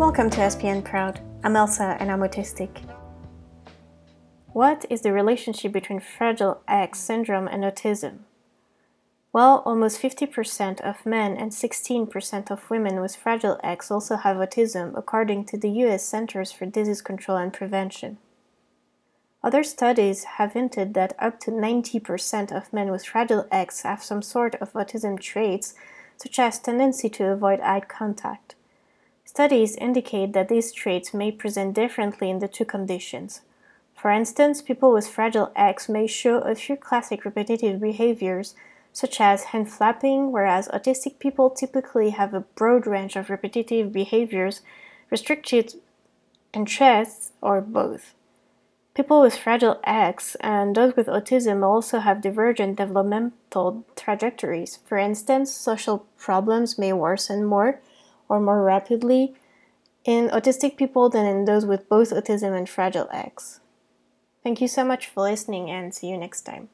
Welcome to SPN Proud. I'm Elsa and I'm autistic. What is the relationship between Fragile X syndrome and autism? Well, almost 50% of men and 16% of women with Fragile X also have autism, according to the US Centers for Disease Control and Prevention. Other studies have hinted that up to 90% of men with Fragile X have some sort of autism traits, such as tendency to avoid eye contact. Studies indicate that these traits may present differently in the two conditions. For instance, people with Fragile X may show a few classic repetitive behaviors such as hand flapping, whereas autistic people typically have a broad range of repetitive behaviors, restricted interests, or both. People with Fragile X and those with autism also have divergent developmental trajectories. For instance, social problems may worsen more or more rapidly in autistic people than in those with both autism and Fragile X. Thank you so much for listening and see you next time.